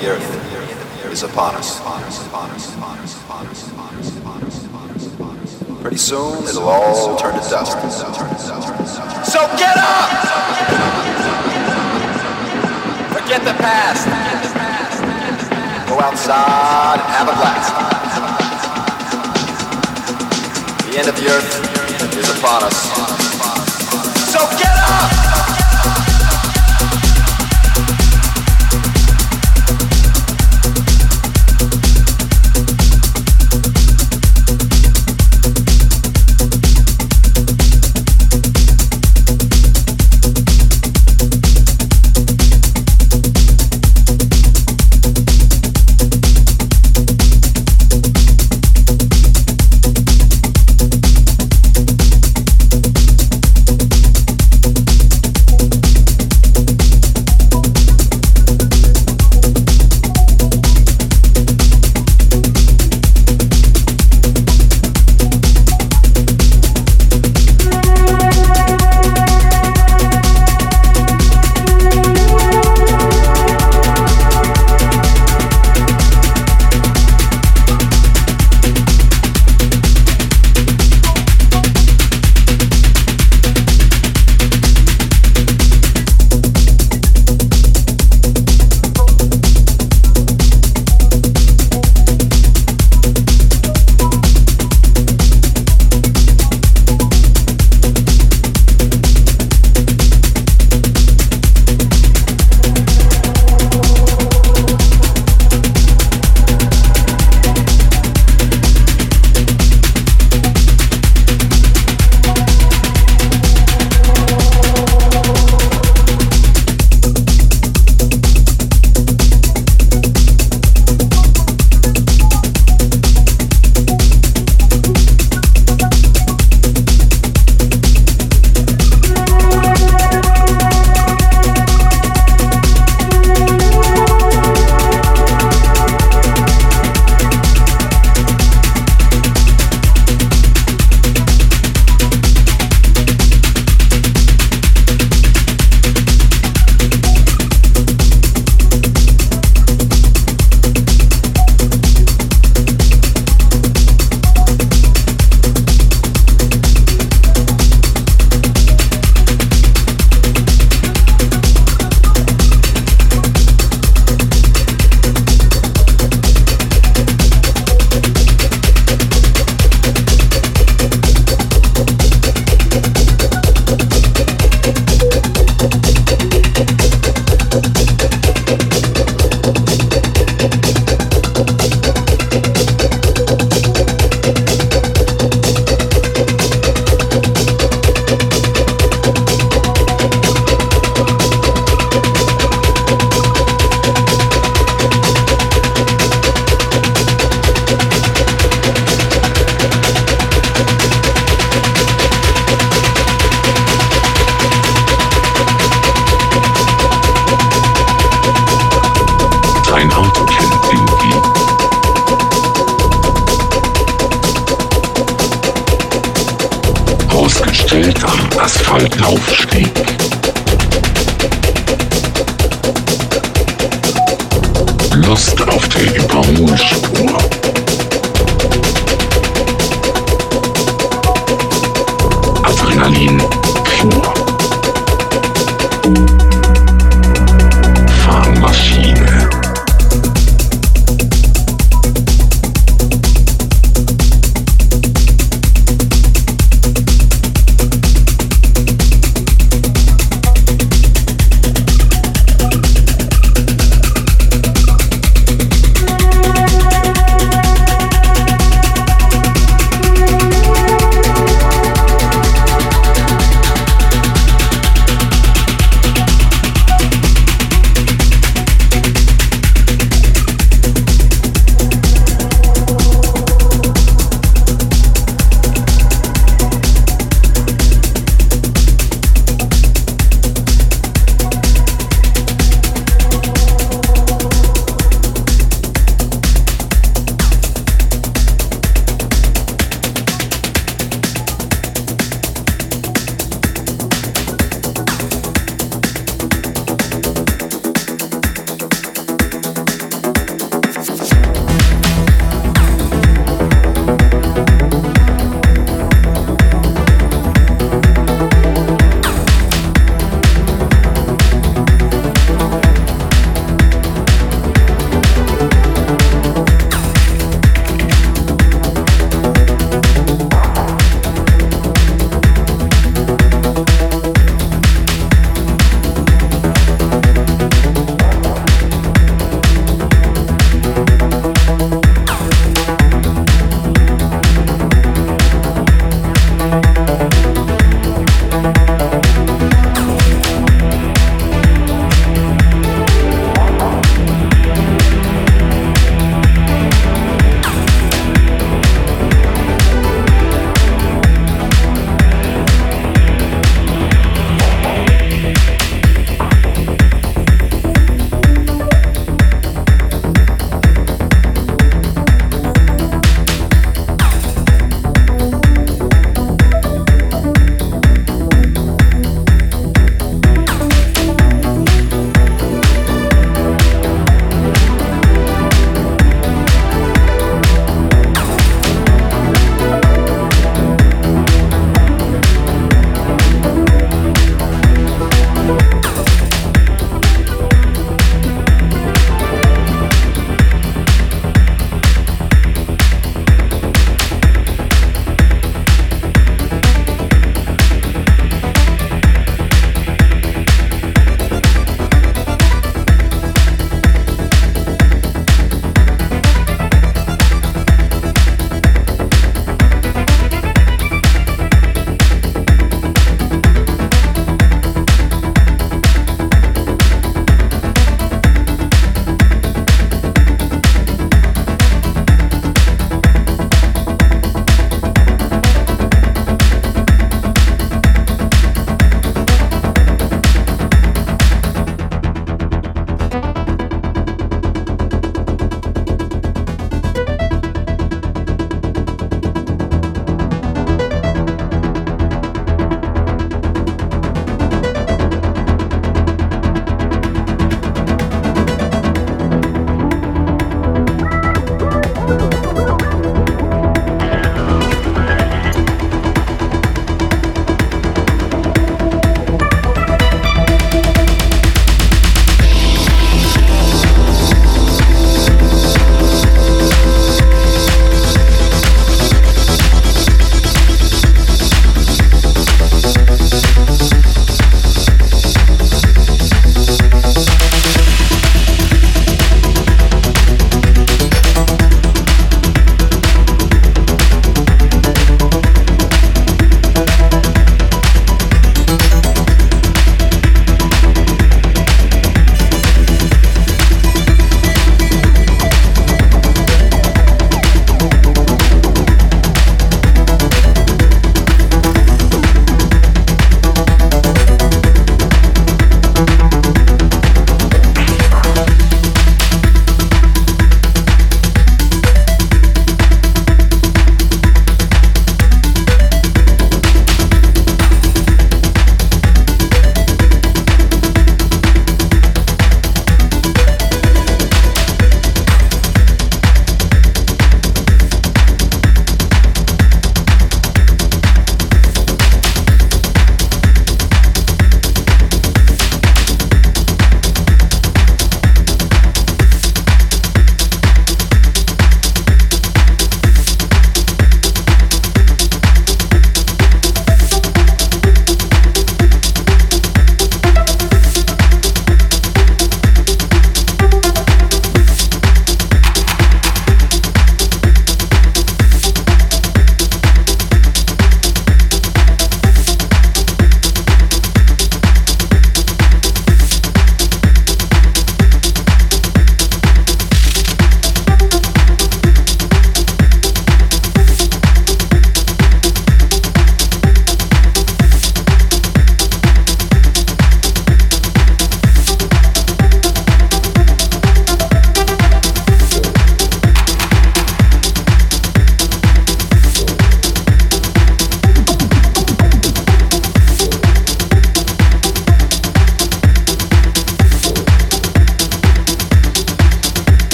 the earth is upon us. Pretty soon it'll all turn to dust. So get up! Forget the past. Go outside and have a blast. The end of the earth is upon us. So get up!